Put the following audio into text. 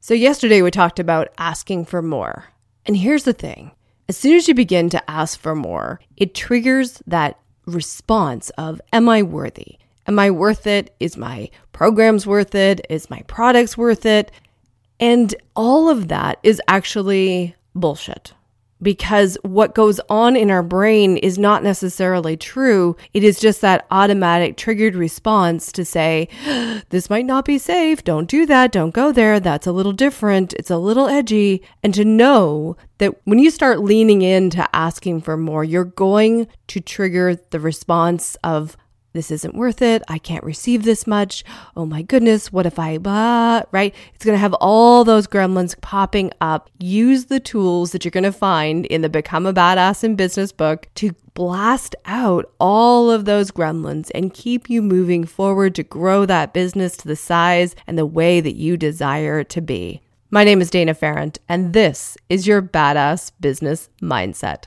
So, yesterday we talked about asking for more. And here's the thing as soon as you begin to ask for more, it triggers that response of, Am I worthy? Am I worth it? Is my programs worth it? Is my products worth it? And all of that is actually bullshit because what goes on in our brain is not necessarily true. It is just that automatic triggered response to say, this might not be safe. Don't do that. Don't go there. That's a little different. It's a little edgy. And to know that when you start leaning into asking for more, you're going to trigger the response of, this isn't worth it. I can't receive this much. Oh my goodness, what if I, blah, right? It's going to have all those gremlins popping up. Use the tools that you're going to find in the Become a Badass in Business book to blast out all of those gremlins and keep you moving forward to grow that business to the size and the way that you desire to be. My name is Dana Ferrand, and this is your Badass Business Mindset.